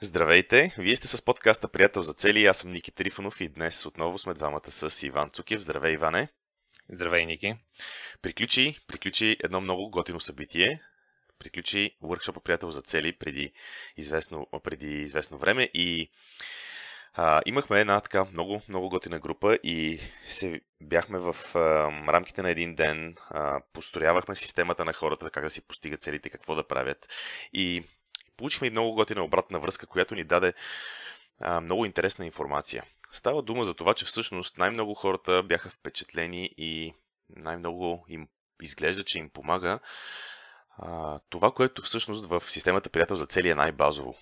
Здравейте! Вие сте с подкаста Приятел за цели. Аз съм Ники Трифонов и днес отново сме двамата с Иван Цукев. Здравей, Иване! Здравей, Ники! Приключи, приключи едно много готино събитие. Приключи workshop Приятел за цели преди известно, преди известно време и а, имахме една така много, много готина група и се бяхме в а, рамките на един ден, а, построявахме системата на хората, как да си постигат целите, какво да правят. И получихме и много готина обратна връзка, която ни даде а, много интересна информация. Става дума за това, че всъщност най-много хората бяха впечатлени и най-много им изглежда, че им помага а, това, което всъщност в системата приятел за цели е най-базово.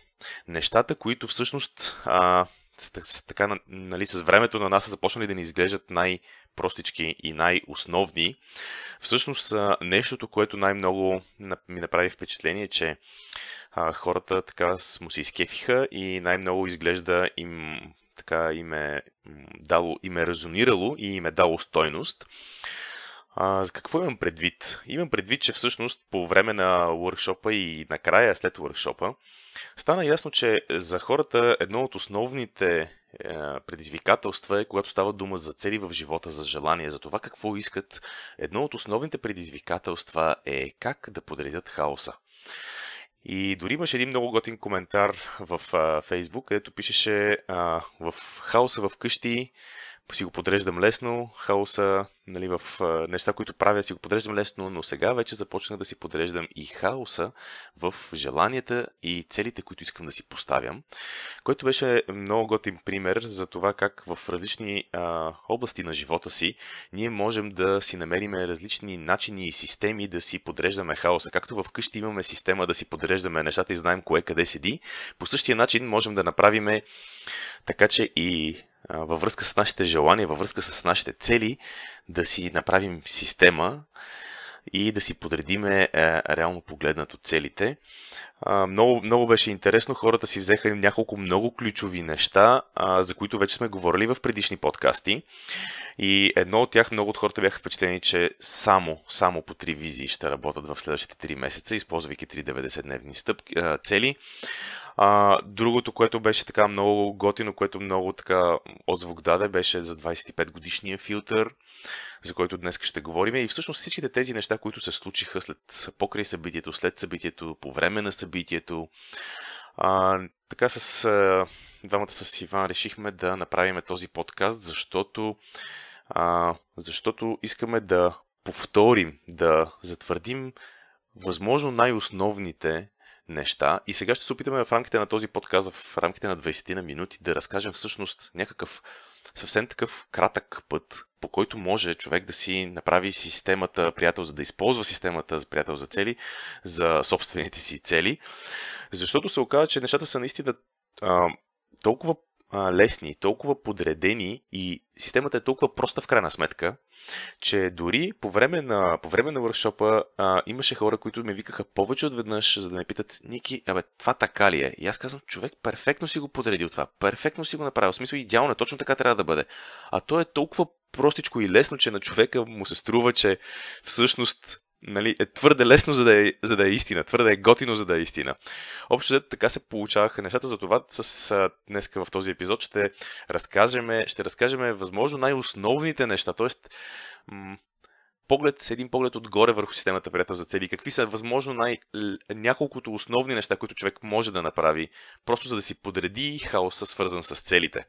Нещата, които всъщност а, с, така, нали, с времето на нас са започнали да ни изглеждат най-простички и най-основни, всъщност нещото, което най-много ми направи впечатление, е, че а, хората така му се изкефиха и най-много изглежда им така им е дало, им е резонирало и им е дало стойност. А, за какво имам предвид? Имам предвид, че всъщност по време на workshop и накрая след workshop стана ясно, че за хората едно от основните е, предизвикателства е, когато става дума за цели в живота, за желание, за това какво искат. Едно от основните предизвикателства е как да подредят хаоса. И дори имаше един много готин коментар в Фейсбук, където пишеше а, в хаоса в къщи си го подреждам лесно, хаоса нали, в неща, които правя, си го подреждам лесно, но сега вече започнах да си подреждам и хаоса в желанията и целите, които искам да си поставям, който беше много готин пример за това как в различни а, области на живота си ние можем да си намерим различни начини и системи да си подреждаме хаоса. Както в къщи имаме система да си подреждаме нещата и знаем кое къде седи, по същия начин можем да направим така, че и във връзка с нашите желания, във връзка с нашите цели, да си направим система и да си подредиме е, реално погледнато целите. много, много беше интересно. Хората си взеха няколко много ключови неща, за които вече сме говорили в предишни подкасти. И едно от тях, много от хората бяха впечатлени, че само, само по три визии ще работят в следващите 3 месеца, използвайки 3 90-дневни стъпки, цели. А, другото, което беше така много готино, което много така отзвук даде, беше за 25 годишния филтър, за който днес ще говорим. И всъщност всичките тези неща, които се случиха след покрай събитието, след събитието, по време на събитието, а, така с двамата с Иван решихме да направим този подкаст, защото, а, защото искаме да повторим, да затвърдим възможно най-основните неща. И сега ще се опитаме в рамките на този подкаст, в рамките на 20 на минути, да разкажем всъщност някакъв съвсем такъв кратък път, по който може човек да си направи системата приятел, за да използва системата за приятел за цели, за собствените си цели. Защото се оказа, че нещата са наистина а, толкова а, лесни, толкова подредени и системата е толкова проста в крайна сметка, че дори по време на, по време на въркшопа а, имаше хора, които ме викаха повече от веднъж, за да ме питат, Ники, абе, това така ли е? И аз казвам, човек перфектно си го подредил това, перфектно си го направил, в смисъл идеално, точно така трябва да бъде. А то е толкова простичко и лесно, че на човека му се струва, че всъщност нали, е твърде лесно, за да е, за да е истина, твърде е готино, за да е истина. Общо взето така се получаваха нещата, за това с днес в този епизод ще разкажем, ще разкажем възможно най-основните неща, т.е. М- поглед, с един поглед отгоре върху системата приятел за цели. Какви са възможно най- няколкото основни неща, които човек може да направи, просто за да си подреди хаоса, свързан с целите.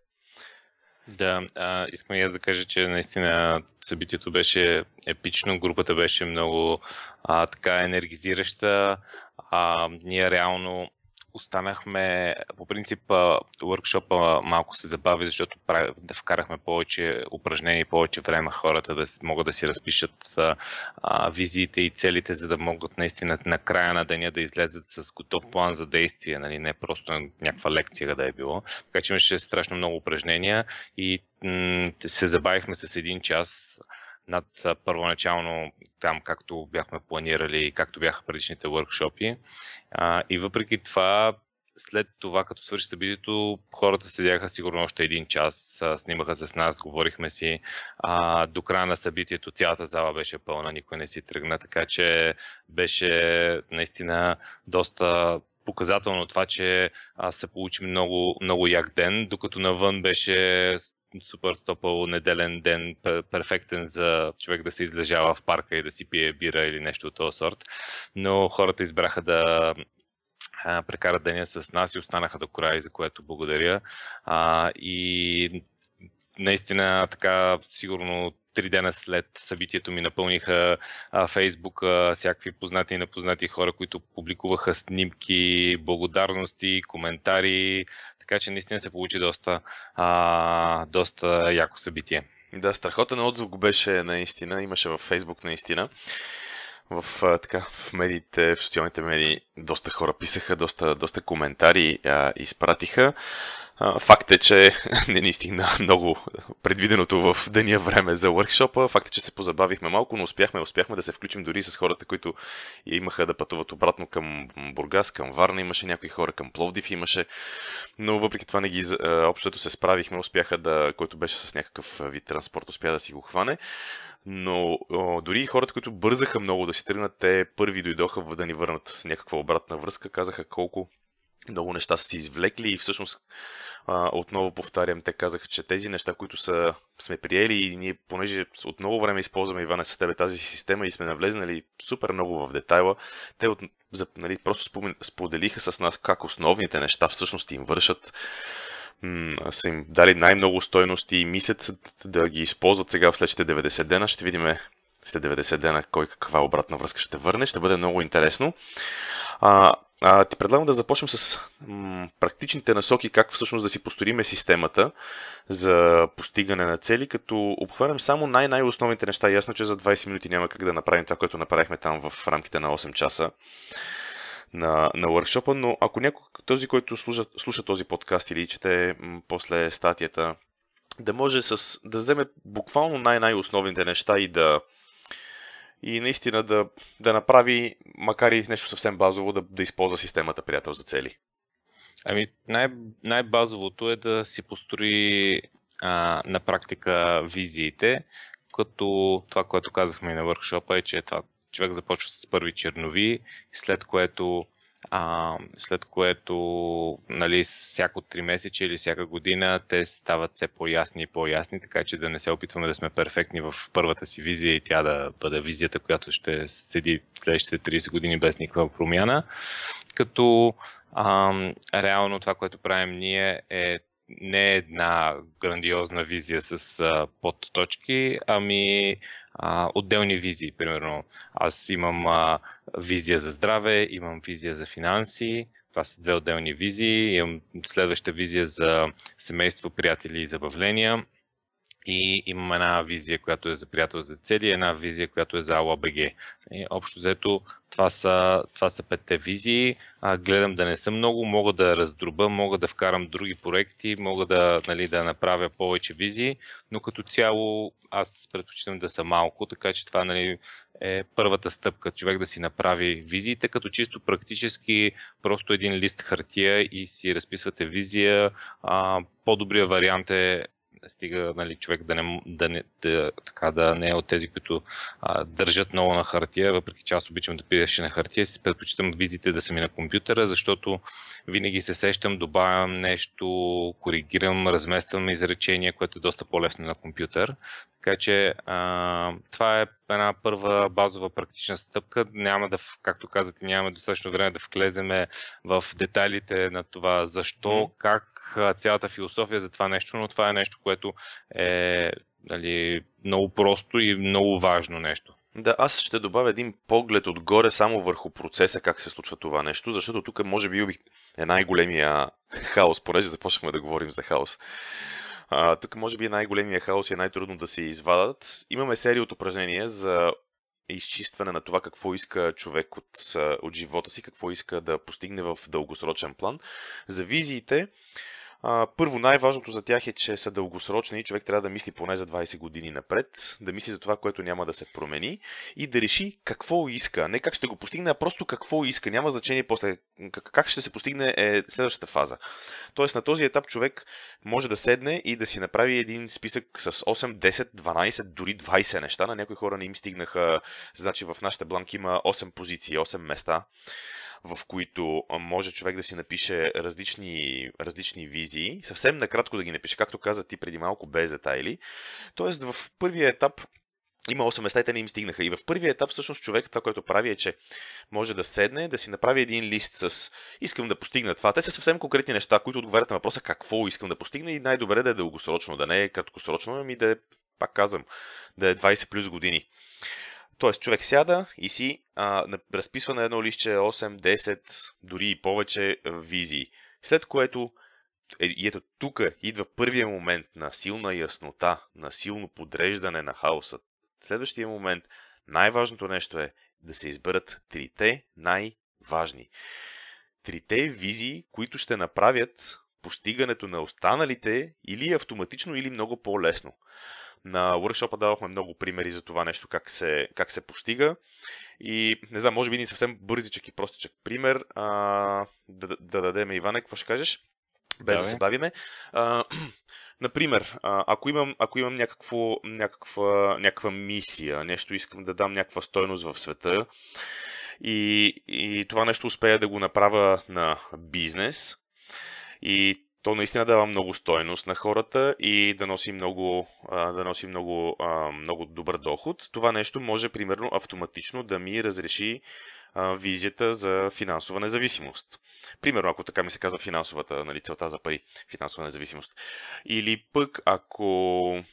Да, а, искам и да кажа, че наистина събитието беше епично, групата беше много а, така енергизираща. А, ние реално останахме, по принцип, workshop малко се забави, защото да вкарахме повече упражнения и повече време хората да могат да си разпишат визиите и целите, за да могат наистина на края на деня да излезат с готов план за действие, нали, не просто някаква лекция да е било. Така че имаше страшно много упражнения и се забавихме с един час над първоначално там, както бяхме планирали както бяха предишните въркшопи. И въпреки това, след това, като свърши събитието, хората седяха сигурно още един час, снимаха с нас, говорихме си. А, до края на събитието цялата зала беше пълна, никой не си тръгна, така че беше наистина доста показателно това, че аз се получи много, много як ден, докато навън беше супер топъл неделен ден, перфектен за човек да се излежава в парка и да си пие бира или нещо от този сорт. Но хората избраха да прекарат деня с нас и останаха до края, за което благодаря. А, и наистина така сигурно три дена след събитието ми напълниха а, Фейсбук всякакви познати и непознати хора, които публикуваха снимки, благодарности, коментари, така че наистина се получи доста, а, доста яко събитие. Да, страхотен отзвук беше наистина, имаше във Фейсбук наистина. В, а, така, в медиите, в социалните медии доста хора писаха, доста, доста коментари а, изпратиха. Факт е, че не ни стигна много предвиденото в деня време за workshop Факт е, че се позабавихме малко, но успяхме, успяхме да се включим дори с хората, които имаха да пътуват обратно към Бургас, към Варна, имаше някои хора към Пловдив, имаше, но въпреки това не ги, общото се справихме, успяха да, който беше с някакъв вид транспорт, успя да си го хване. Но о, дори хората, които бързаха много да си тръгнат, те първи дойдоха да ни върнат някаква обратна връзка, казаха колко много неща са си извлекли и всъщност а, отново повтарям, те казаха, че тези неща, които са, сме приели и ние, понеже от много време използваме, Иване, с тебе тази система и сме навлезнали супер много в детайла, те от, за, нали, просто споделиха с нас как основните неща всъщност им вършат са им дали най-много стойности и мислят да ги използват сега в следващите 90 дена. Ще видим след 90 дена кой каква обратна връзка ще върне. Ще бъде много интересно. А, а, ти предлагам да започнем с м- практичните насоки, как всъщност да си построиме системата за постигане на цели, като обхванем само най-най-основните неща. Ясно, че за 20 минути няма как да направим това, което направихме там в рамките на 8 часа на, на workshop но ако някой, този, който слуша, слуша този подкаст или чете м- после статията, да може с, да вземе буквално най-най-основните неща и да, и наистина да, да направи, макар и нещо съвсем базово, да, да използва системата приятел за цели? Ами, най- най-базовото е да си построи а, на практика визиите, като това, което казахме и на въркшопа е, че това, човек започва с първи чернови, след което а, след което нали, всяко 3 месече или всяка година те стават все по-ясни и по-ясни, така че да не се опитваме да сме перфектни в първата си визия и тя да бъде визията, която ще седи следващите 30 години без никаква промяна. Като а, реално това, което правим ние е не една грандиозна визия с а, подточки, ами а, отделни визии. Примерно, аз имам а, визия за здраве, имам визия за финанси. Това са две отделни визии. Имам следваща визия за семейство, приятели и забавления. И имам една визия, която е за приятел за цели, една визия, която е за АЛАБГ. Общо взето, това са, това са петте визии. А, гледам да не са много, мога да раздруба, мога да вкарам други проекти, мога да, нали, да направя повече визии, но като цяло аз предпочитам да са малко, така че това нали, е първата стъпка, човек да си направи визиите, като чисто практически просто един лист хартия и си разписвате визия. А, по-добрият вариант е стига нали, човек да не, да, не, да, така, да не е от тези, които а, държат много на хартия, въпреки че аз обичам да пиша на хартия, си предпочитам визите да са ми на компютъра, защото винаги се сещам, добавям нещо, коригирам, размествам изречения, което е доста по-лесно на компютър. Така че а, това е една първа базова практична стъпка. Няма да, както казате, нямаме достатъчно време да влеземе в детайлите на това защо, как, цялата философия за това нещо, но това е нещо, което е нали, много просто и много важно нещо. Да, аз ще добавя един поглед отгоре само върху процеса, как се случва това нещо, защото тук може би е най-големия хаос, понеже започнахме да говорим за хаос. А, тук може би е най-големия хаос и е най-трудно да се извадат. Имаме серия от упражнения за изчистване на това какво иска човек от, от живота си, какво иска да постигне в дългосрочен план. За визиите, първо, най-важното за тях е, че са дългосрочни и човек трябва да мисли поне за 20 години напред, да мисли за това, което няма да се промени и да реши какво иска. Не как ще го постигне, а просто какво иска. Няма значение после как ще се постигне е следващата фаза. Тоест на този етап човек може да седне и да си направи един списък с 8, 10, 12, дори 20 неща. На някои хора не им стигнаха, значи в нашите бланки има 8 позиции, 8 места в които може човек да си напише различни, различни визии, съвсем накратко да ги напише, както каза ти преди малко, без детайли. Тоест в първия етап има 8 места и те не им стигнаха. И в първия етап всъщност човек това, което прави е, че може да седне, да си направи един лист с искам да постигна това. Те са съвсем конкретни неща, които отговарят на въпроса какво искам да постигна и най-добре да е дългосрочно, да не е краткосрочно, ами да е, пак казвам, да е 20 плюс години. Тоест, човек сяда и си а, разписва на едно листче 8, 10, дори и повече визии. След което, е, ето тук идва първия момент на силна яснота, на силно подреждане на хаоса. Следващия момент, най-важното нещо е да се изберат трите най-важни. Трите визии, които ще направят постигането на останалите или автоматично, или много по-лесно. На workshop дадохме много примери за това нещо, как се, как се постига. И не знам, може би един съвсем бързичък и простичък пример. А, да, да дадем, Иване, какво ще кажеш? Без Давай. да се бавиме. А, Например, ако имам, ако имам някакво, някаква, някаква мисия, нещо искам да дам някаква стойност в света и, и това нещо успея да го направя на бизнес и то наистина дава много стойност на хората и да носи много, да носи много, много добър доход. Това нещо може, примерно, автоматично да ми разреши визията за финансова независимост. Примерно, ако така ми се казва финансовата, нали, целта за пари, финансова независимост. Или пък, ако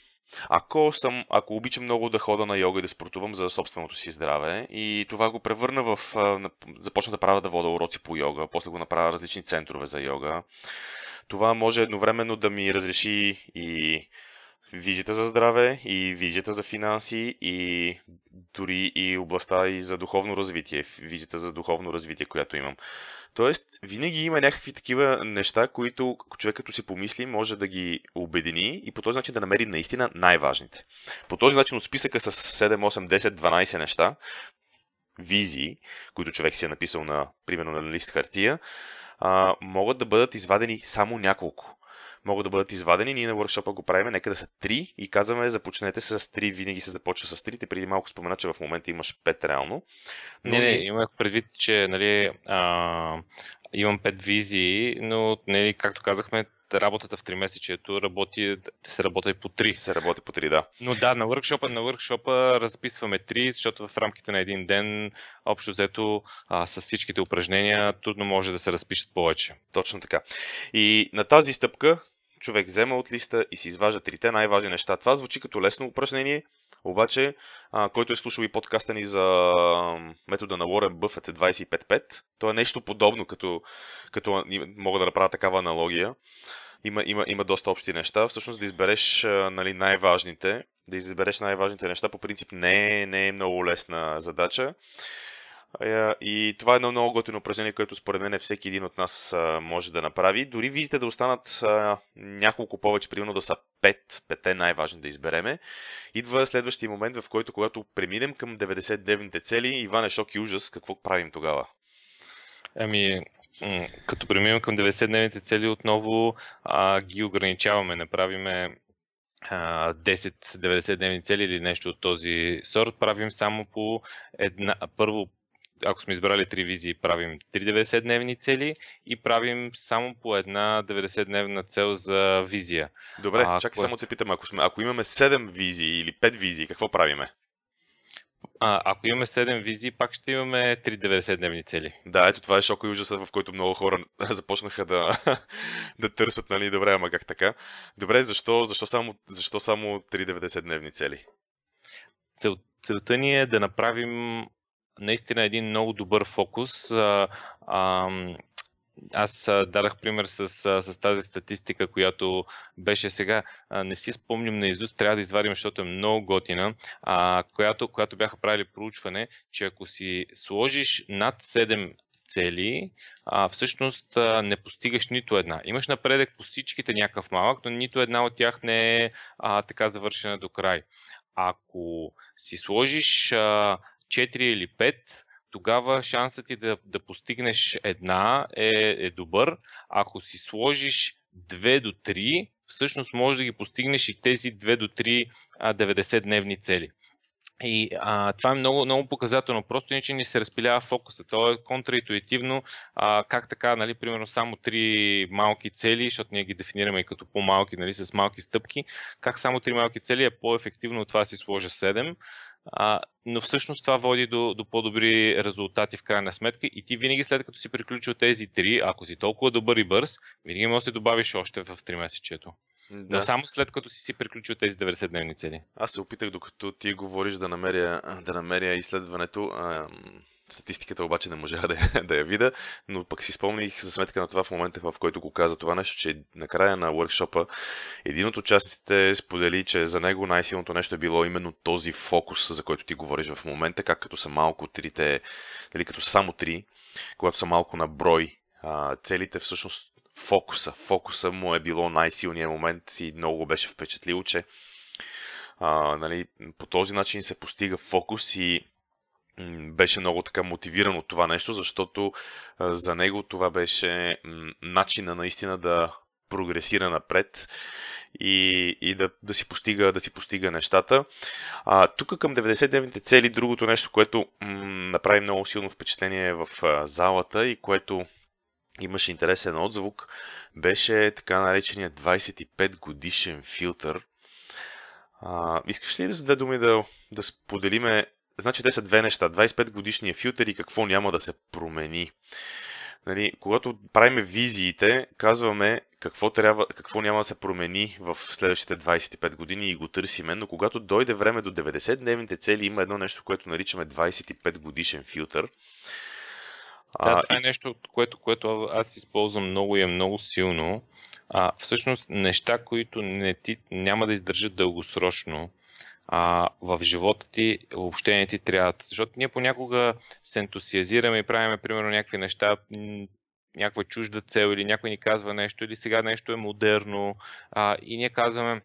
ако, съм, ако обичам много да хода на йога и да спортувам за собственото си здраве и това го превърна в... Започна да правя да вода уроци по йога, после го направя различни центрове за йога. Това може едновременно да ми разреши и визията за здраве и визията за финанси и дори и областта и за духовно развитие, визията за духовно развитие, която имам. Тоест, винаги има някакви такива неща, които човек като си помисли, може да ги обедини и по този начин да намери наистина най-важните. По този начин от списъка с 7, 8, 10, 12 неща, визии, които човек си е написал на, примерно на лист хартия, а, могат да бъдат извадени само няколко могат да бъдат извадени. Ние на workshop го правим, нека да са три и казваме започнете с три, винаги се започва с три. Те преди малко спомена, че в момента имаш пет реално. Но... Не, не, имах предвид, че нали, а, имам пет визии, но нали, както казахме, работата в 3 месечето работи, се работи по 3. Се работи по 3, да. Но да, на workshop на workshop разписваме 3, защото в рамките на един ден, общо взето, а, с всичките упражнения, трудно може да се разпишат повече. Точно така. И на тази стъпка човек взема от листа и си изважда трите най-важни неща. Това звучи като лесно упражнение, обаче, а, който е слушал и подкаста ни за метода на Уорен Бъфет е 25-5, то е нещо подобно, като, като мога да направя такава аналогия. Има, има, има доста общи неща. Всъщност да избереш нали, най-важните, да избереш най-важните неща, по принцип не е, не е много лесна задача. И това е едно много готино упражнение, което според мен всеки един от нас може да направи. Дори визите да останат няколко повече, примерно да са пет, пете най-важни да избереме. Идва следващия момент, в който когато преминем към 90-дневните цели, Иван е шок и ужас, какво правим тогава? Ами, като преминем към 90-дневните цели, отново а, ги ограничаваме. Направиме 10-90 дневни цели или нещо от този сорт, правим само по една, първо ако сме избрали три визии, правим 3 90-дневни цели и правим само по една 90-дневна цел за визия. Добре, а, чакай което... само те питам, ако, сме, ако имаме 7 визии или 5 визии, какво правиме? А, ако имаме 7 визии, пак ще имаме 3 90-дневни цели. Да, ето това е шока и ужасът, в който много хора започнаха да, да търсят, нали, добре, ама как така? Добре, защо, защо само, защо само 3 90-дневни цели? Цел, целта ни е да направим наистина един много добър фокус. А, а, аз дадах пример с, с тази статистика, която беше сега, не си спомням на изуст, трябва да извадим, защото е много готина, а, която, която бяха правили проучване, че ако си сложиш над 7 цели, а, всъщност а, не постигаш нито една. Имаш напредък по всичките някакъв малък, но нито една от тях не е а, така завършена до край. Ако си сложиш а, 4 или 5, тогава шансът ти да, да постигнеш една е, е добър. Ако си сложиш 2 до 3, всъщност можеш да ги постигнеш и тези 2 до 3 90-дневни цели. И а, това е много, много показателно. Просто иначе ни се разпилява фокуса. То е контраинтуитивно. А, как така, нали, примерно само три малки цели, защото ние ги дефинираме и като по-малки, нали, с малки стъпки. Как само три малки цели е по-ефективно от това си сложа 7. А, но всъщност това води до, до по-добри резултати в крайна сметка и ти винаги след като си приключил тези три, ако си толкова добър и бърз, винаги можеш да се добавиш още в 3 месечето. Да. Но само след като си си приключил тези 90-дневни цели. Аз се опитах, докато ти говориш да намеря, да намеря изследването. Статистиката обаче не можа да, да я видя, но пък си спомних за сметка на това в момента, в който го каза това нещо, че накрая на workshop един от участниците сподели, че за него най-силното нещо е било именно този фокус, за който ти говориш в момента, как като са малко трите, дали като са само три, когато са малко на брой, целите всъщност фокуса. Фокуса му е било най-силният момент и много го беше впечатлило, че а, нали, по този начин се постига фокус и беше много така мотивиран от това нещо, защото за него това беше начина наистина да прогресира напред и, и да, да, си постига, да си постига нещата. А, тук към 99-те цели, другото нещо, което м- направи много силно впечатление в а, залата и което имаше интересен отзвук, беше така наречения 25 годишен филтър. А, искаш ли да с две думи да, да споделиме Значи те са две неща. 25 годишния филтър и какво няма да се промени. Нали, когато правиме визиите, казваме какво, трябва, какво няма да се промени в следващите 25 години и го търсиме, но когато дойде време до 90-дневните цели, има едно нещо, което наричаме 25 годишен филтър. Да, това е нещо, което, което аз използвам много и е много силно. А, всъщност, неща, които не ти, няма да издържат дългосрочно, а, в живота ти въобще не ти трябват. Защото ние понякога се ентусиазираме и правиме, примерно, някакви неща, някаква чужда цел или някой ни казва нещо, или сега нещо е модерно а, и ние казваме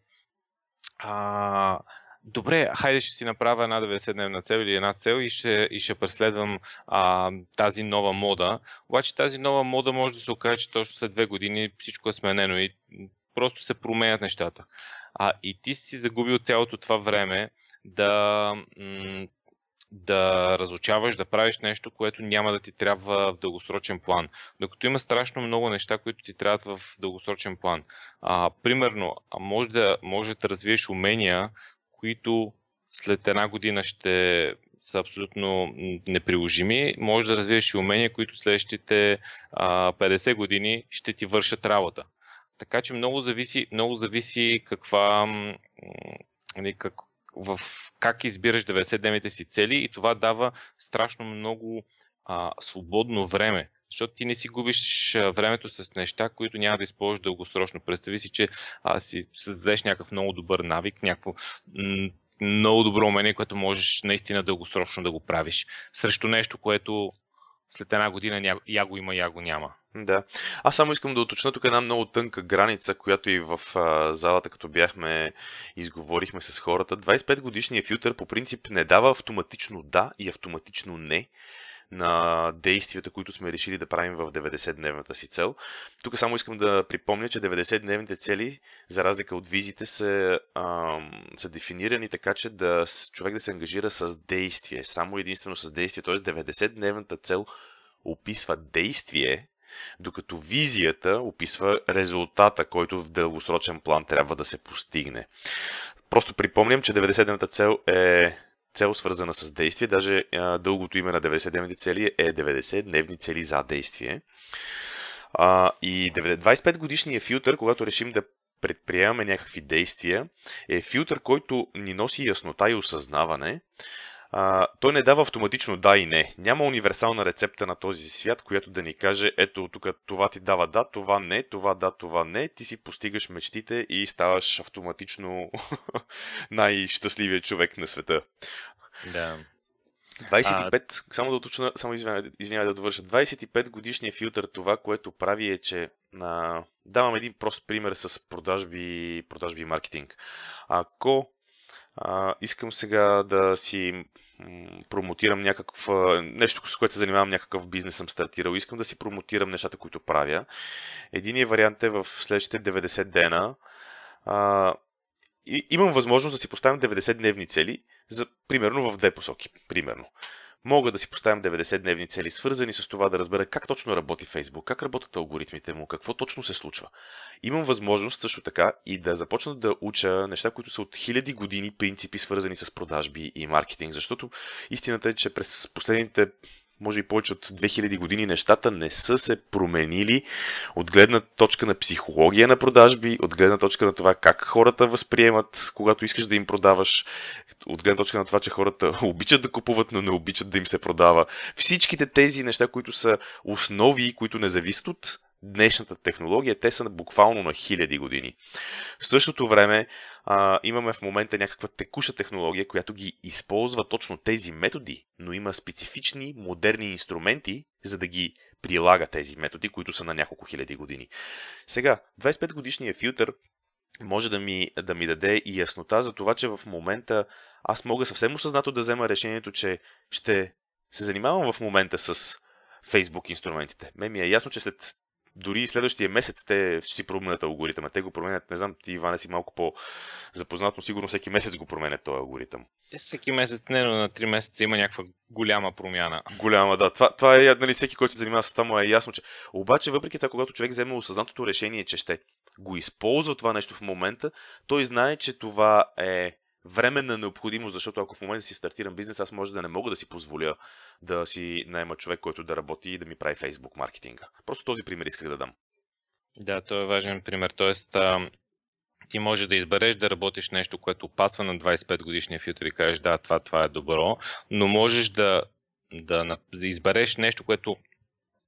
а, добре, хайде ще си направя една 90-дневна цел или една цел и ще, и ще преследвам а, тази нова мода. Обаче тази нова мода може да се окаже, че точно след две години всичко е сменено и просто се променят нещата. А, и ти си загубил цялото това време да, да разучаваш, да правиш нещо, което няма да ти трябва в дългосрочен план. Докато има страшно много неща, които ти трябват в дългосрочен план. А, примерно, може да, може да развиеш умения, които след една година ще са абсолютно неприложими. Може да развиеш и умения, които следващите а, 50 години ще ти вършат работа. Така че много зависи, много зависи каква, нали, как, в, как избираш 90-дневните си цели и това дава страшно много а, свободно време. Защото ти не си губиш времето с неща, които няма да използваш дългосрочно. Представи си, че а, си създадеш някакъв много добър навик, някакво много добро умение, което можеш наистина дългосрочно да го правиш. Срещу нещо, което след една година я го има, я го няма. Да. Аз само искам да уточня тук една много тънка граница, която и в а, залата, като бяхме, изговорихме с хората. 25 годишният филтър по принцип не дава автоматично да и автоматично не на действията, които сме решили да правим в 90-дневната си цел. Тук само искам да припомня, че 90-дневните цели, за разлика от визите, са, ам, са дефинирани така, че да, човек да се ангажира с действие, само единствено с действие. Т.е. 90-дневната цел описва действие, докато визията описва резултата, който в дългосрочен план трябва да се постигне. Просто припомням, че 90-дневната цел е цел свързана с действие, даже а, дългото име на 90-дневните цели е 90-дневни цели за действие. А, и 25 годишният филтър, когато решим да предприемаме някакви действия, е филтър, който ни носи яснота и осъзнаване, а, той не дава автоматично да и не. Няма универсална рецепта на този свят, която да ни каже, ето тук това ти дава да, това не, това да, това не. Ти си постигаш мечтите и ставаш автоматично най-щастливият човек на света. Да. 25, а... само да уточна, само извинявай, извинявай да довърша. 25 годишния филтър това, което прави е, че а, давам един прост пример с продажби, продажби и маркетинг. Ако искам сега да си промотирам някаква, нещо, с което се занимавам, някакъв бизнес съм стартирал, искам да си промотирам нещата, които правя. Единият вариант е в следващите 90 дена а, и, имам възможност да си поставям 90-дневни цели, за, примерно в две посоки. Примерно. Мога да си поставям 90-дневни цели, свързани с това да разбера как точно работи Facebook, как работят алгоритмите му, какво точно се случва. Имам възможност също така и да започна да уча неща, които са от хиляди години принципи, свързани с продажби и маркетинг, защото истината е, че през последните може и повече от 2000 години, нещата не са се променили от гледна точка на психология на продажби, от гледна точка на това как хората възприемат, когато искаш да им продаваш, от гледна точка на това, че хората обичат да купуват, но не обичат да им се продава. Всичките тези неща, които са основи, които не зависят от днешната технология, те са буквално на хиляди години. В същото време а, имаме в момента някаква текуща технология, която ги използва точно тези методи, но има специфични модерни инструменти, за да ги прилага тези методи, които са на няколко хиляди години. Сега, 25 годишният филтър може да ми, да ми даде и яснота за това, че в момента аз мога съвсем осъзнато да взема решението, че ще се занимавам в момента с Facebook инструментите. Ме ми е ясно, че след дори следващия месец те ще си променят алгоритъма. Те го променят, не знам, ти, Иване, си малко по-запознат, но сигурно всеки месец го променят този алгоритъм. Е, всеки месец, не, но на 3 месеца има някаква голяма промяна. Голяма, да. Това, това е, нали, всеки, който се занимава с това, му е ясно, че. Обаче, въпреки това, когато човек вземе осъзнатото решение, че ще го използва това нещо в момента, той знае, че това е временна необходимост, защото ако в момента си стартирам бизнес, аз може да не мога да си позволя да си найма човек, който да работи и да ми прави Facebook маркетинга. Просто този пример исках да дам. Да, то е важен пример. Тоест, а, ти може да избереш да работиш нещо, което пасва на 25 годишния филтър и кажеш да, това, това е добро, но можеш да, да, да избереш нещо, което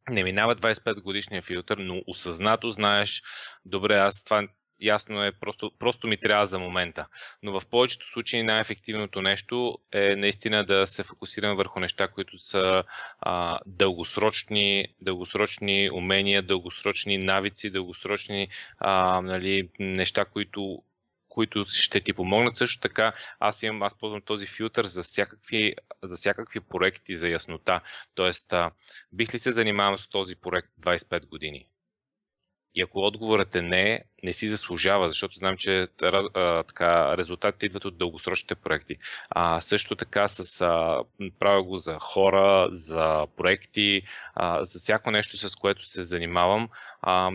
не минава 25 годишния филтър, но осъзнато знаеш, добре, аз това ясно е, просто, просто ми трябва за момента. Но в повечето случаи най-ефективното нещо е наистина да се фокусираме върху неща, които са а, дългосрочни, дългосрочни умения, дългосрочни навици, дългосрочни а, нали, неща, които които ще ти помогнат. Също така, аз имам, аз ползвам този филтър за всякакви, за всякакви проекти за яснота. Тоест, а, бих ли се занимавал с този проект 25 години? И ако отговорът е не, не си заслужава, защото знам, че а, така, резултатите идват от дългосрочните проекти. А, също така с, а, правя го за хора, за проекти, а, за всяко нещо, с което се занимавам. А,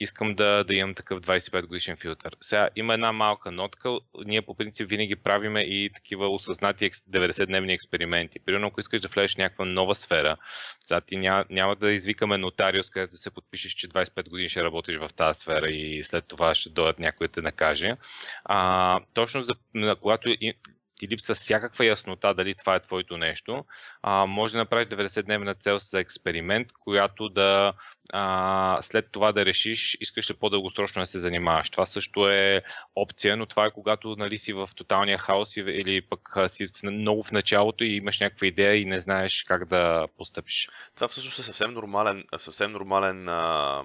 искам да, да имам такъв 25 годишен филтър. Сега има една малка нотка. Ние по принцип винаги правиме и такива осъзнати 90-дневни експерименти. Примерно, ако искаш да влезеш в някаква нова сфера, сега ти няма, няма да извикаме нотариус, където се подпишеш, че 25 години ще работиш в тази сфера и след това ще дойдат някой да те накаже. А, точно за, когато ти липса всякаква яснота дали това е твоето нещо, а, може да направиш 90-дневна цел за експеримент, която да а, след това да решиш, искаш ли по-дългосрочно да се занимаваш. Това също е опция, но това е когато нали, си в тоталния хаос или пък си в, много в началото и имаш някаква идея и не знаеш как да постъпиш. Това всъщност е съвсем нормален, съвсем нормален а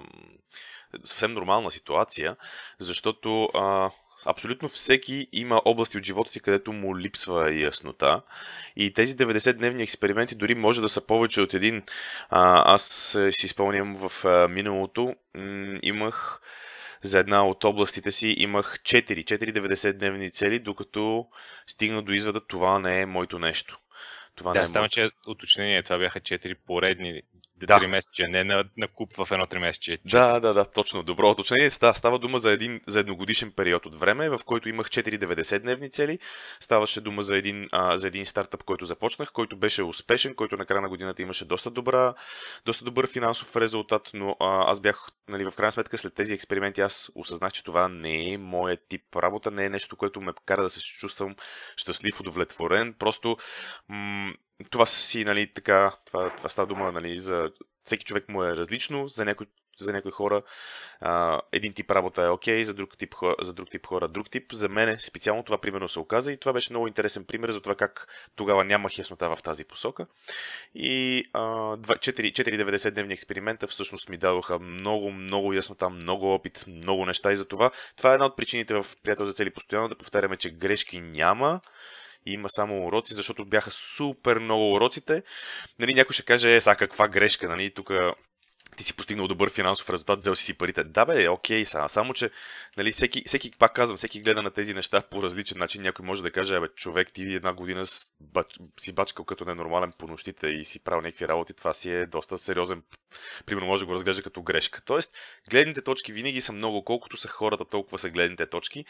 съвсем нормална ситуация, защото а, Абсолютно всеки има области от живота си, където му липсва яснота. И тези 90-дневни експерименти дори може да са повече от един. А, аз си спомням в а, миналото, м- имах за една от областите си имах 4, 4 90-дневни цели, докато стигна до извода това не е моето нещо. Това да, не е само, че уточнение, това бяха 4 поредни да. 3 месече, не на, на куп в едно 3 месече. Да, да, да, точно. Добро уточнение. Става, става дума за един за едногодишен период от време, в който имах 4-90-дневни цели. Ставаше дума за един, а, за един стартъп, който започнах, който беше успешен, който на края на годината имаше доста, добра, доста добър финансов резултат, но а, аз бях, нали, в крайна сметка, след тези експерименти аз осъзнах, че това не е моят тип работа, не е нещо, което ме кара да се чувствам щастлив, удовлетворен. Просто м- това си, нали, така, това, това става дума, нали, за всеки човек му е различно, за някой за някои хора а, един тип работа е окей, okay, за, друг тип, за друг тип хора друг тип. За мен специално това примерно се оказа и това беше много интересен пример за това как тогава нямах яснота в тази посока. И а, 4-90-дневни експеримента всъщност ми дадоха много, много яснота, много опит, много неща и за това. Това е една от причините в Приятел за цели постоянно да повтаряме, че грешки няма има само уроци, защото бяха супер много уроците. Нали, някой ще каже, е, сега каква грешка, нали, тук ти си постигнал добър финансов резултат, взел си си парите. Да, бе, окей, само, само че, нали, всеки, всеки, пак казвам, всеки гледа на тези неща по различен начин. Някой може да каже, бе, човек, ти една година си бачкал като ненормален по нощите и си правил някакви работи, това си е доста сериозен. Примерно може да го разглежда като грешка. Тоест, гледните точки винаги са много, колкото са хората, толкова са гледните точки.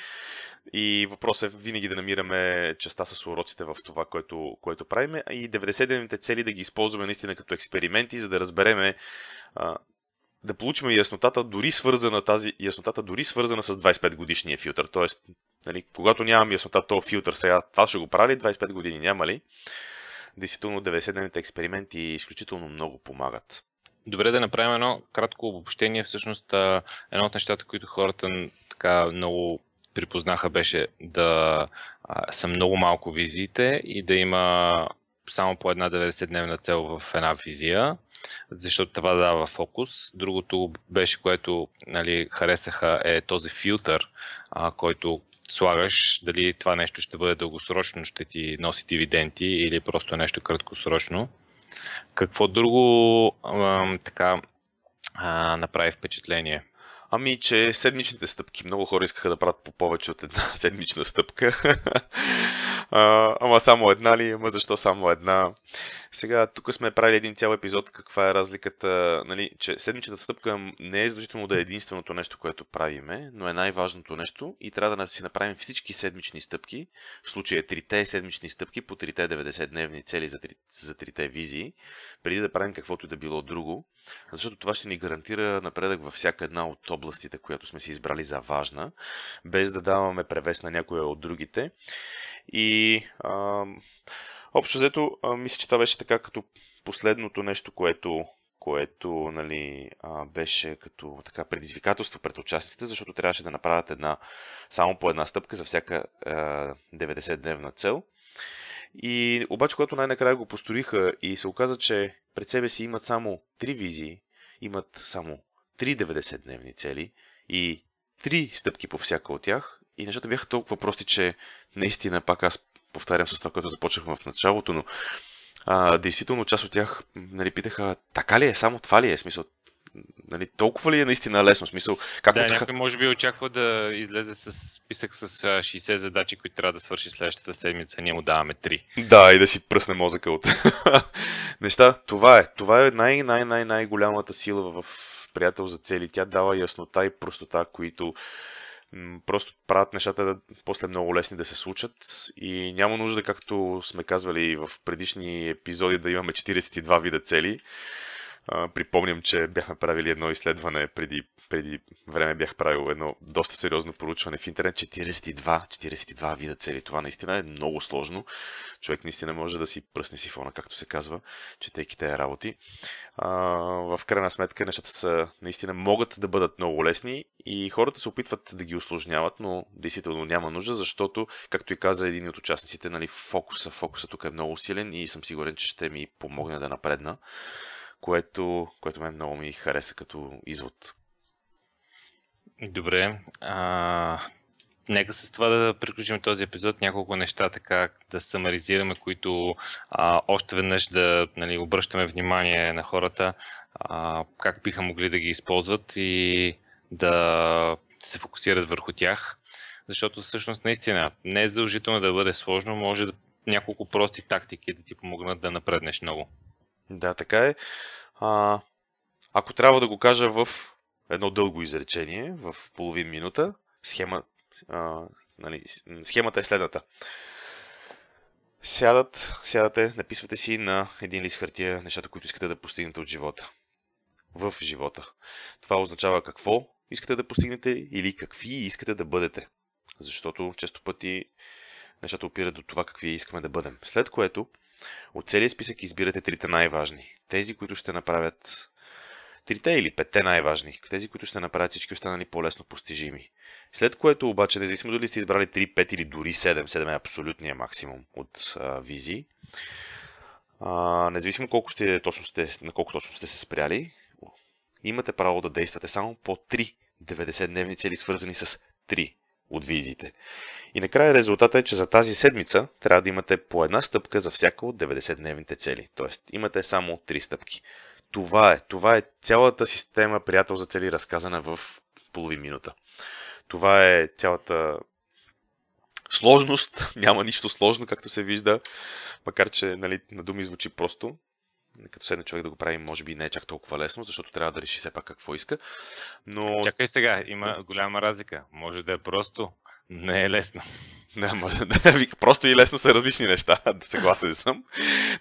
И въпросът е винаги да намираме частта с уроците в това, което, което правиме. И 99-те цели да ги използваме наистина като експерименти, за да разбереме да получим яснотата, дори свързана тази яснотата, дори свързана с 25 годишния филтър. Тоест, нали, когато нямам яснота този филтър сега, това ще го прави 25 години, няма ли? Действително 90-дневните експерименти изключително много помагат. Добре да направим едно кратко обобщение. Всъщност, едно от нещата, които хората така много припознаха беше да а, са много малко визиите и да има само по една 90-дневна цел в една визия защото това дава фокус. Другото беше, което нали, харесаха е този филтър, а, който слагаш, дали това нещо ще бъде дългосрочно, ще ти носи дивиденти или просто нещо краткосрочно. Какво друго а, така а, направи впечатление? Ами, че седмичните стъпки. Много хора искаха да правят по повече от една седмична стъпка. а, ама само една ли? Ама защо само една? Сега, тук сме правили един цял епизод, каква е разликата, нали, че седмичната стъпка не е задължително да е единственото нещо, което правиме, но е най-важното нещо и трябва да си направим всички седмични стъпки, в случая трите седмични стъпки по трите 90-дневни цели за, три, за трите визии, преди да правим каквото и да било друго, защото това ще ни гарантира напредък във всяка една от областите, която сме си избрали за важна, без да даваме превес на някоя от другите. И а, общо взето, мисля, че това беше така като последното нещо, което което нали, беше като така предизвикателство пред участниците, защото трябваше да направят една, само по една стъпка за всяка а, 90-дневна цел. И обаче, когато най-накрая го построиха и се оказа, че пред себе си имат само три визии, имат само три 90-дневни цели и три стъпки по всяка от тях, и нещата бяха толкова прости, че наистина пак аз повтарям с това, което започнахме в началото, но а, действително част от тях нали, питаха, така ли е, само това ли е, смисъл, нали, толкова ли е наистина лесно? Смисъл, как да, някой може би очаква да излезе с списък с 60 задачи, които трябва да свърши следващата седмица. Ние му даваме 3. Да, и да си пръсне мозъка от неща. Това е. Това е най-най-най-най-голямата сила в приятел за цели. Тя дава яснота и простота, които просто правят нещата да, после много лесни да се случат и няма нужда, както сме казвали в предишни епизоди, да имаме 42 вида цели. припомням, че бяхме правили едно изследване преди преди време бях правил едно доста сериозно поручване в интернет. 42, 42 вида цели. Това наистина е много сложно. Човек наистина може да си пръсне сифона, както се казва, четейки тези работи. А, в крайна сметка нещата са, наистина могат да бъдат много лесни и хората се опитват да ги осложняват, но действително няма нужда, защото, както и каза един от участниците, нали, фокуса, фокуса тук е много силен и съм сигурен, че ще ми помогне да напредна което, което мен много ми хареса като извод. Добре. А, нека с това да приключим този епизод. Няколко неща така да самаризираме, които а, още веднъж да нали, обръщаме внимание на хората, а, как биха могли да ги използват и да се фокусират върху тях. Защото всъщност наистина не е задължително да бъде сложно, може да няколко прости тактики да ти помогнат да напреднеш много. Да, така е. А, ако трябва да го кажа в едно дълго изречение в половин минута. Схема, а, нали, схемата е следната. Сядат, сядате, написвате си на един лист хартия нещата, които искате да постигнете от живота. В живота. Това означава какво искате да постигнете или какви искате да бъдете. Защото често пъти нещата опират до това какви искаме да бъдем. След което от целият списък избирате трите най-важни. Тези, които ще направят Трите или петте най-важни, тези, които ще направят всички останали по-лесно постижими. След което обаче, независимо дали сте избрали 3, 5 или дори 7, 7 е абсолютния максимум от а, визии, а, независимо колко сте, точно сте, на колко точно сте се спряли, имате право да действате само по 3 90-дневни цели, свързани с 3 от визиите. И накрая резултата е, че за тази седмица трябва да имате по една стъпка за всяка от 90-дневните цели. Тоест, имате само 3 стъпки. Това е. Това е цялата система приятел за цели разказана в половин минута. Това е цялата сложност. Няма нищо сложно, както се вижда. Макар, че нали, на думи звучи просто като седне човек да го прави, може би не е чак толкова лесно, защото трябва да реши все пак какво иска. Но... Чакай сега, има голяма разлика. Може да е просто, не е лесно. Не, да вика, просто и лесно са различни неща, да съгласен съм.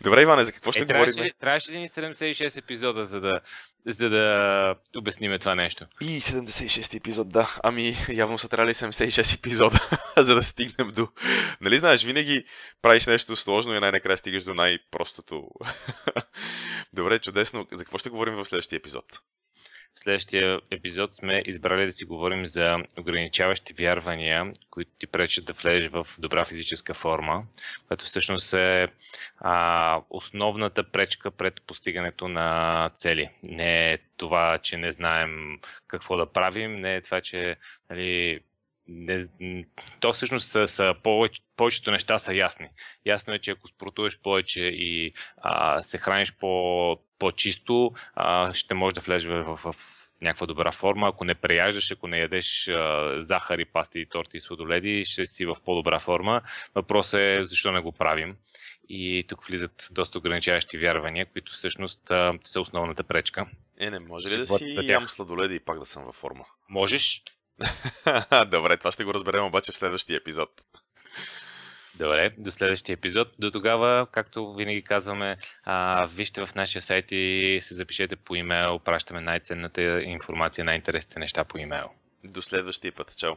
Добре, Иване, за какво ще е, говорим? Трябваше, трябваше ли ни 76 епизода, за да, за да обясниме това нещо? И 76 епизод, да. Ами, явно са трябвали 76 епизода, за да стигнем до... Нали знаеш, винаги правиш нещо сложно и най-накрая стигаш до най-простото. Добре, чудесно. За какво ще говорим в следващия епизод? В следващия епизод сме избрали да си говорим за ограничаващи вярвания, които ти пречат да влезеш в добра физическа форма, което всъщност е а, основната пречка пред постигането на цели. Не е това, че не знаем какво да правим, не е това, че нали, не, то всъщност са, са повече, повечето неща са ясни. Ясно е, че ако спортуваш повече и а, се храниш по, по-чисто, а, ще можеш да влезеш в, в, в някаква добра форма. Ако не преяждаш, ако не ядеш а, захари, пасти, торти и сладоледи, ще си в по-добра форма. Въпросът е защо не го правим. И тук влизат доста ограничаващи вярвания, които всъщност а, са основната пречка. Е, не, може ли да си ям сладоледи и пак да съм във форма? Можеш, Добре, това ще го разберем обаче в следващия епизод. Добре, до следващия епизод. До тогава, както винаги казваме, а, вижте в нашия сайт и се запишете по имейл. Пращаме най-ценната информация, най-интересните неща по имейл. До следващия път. Чао!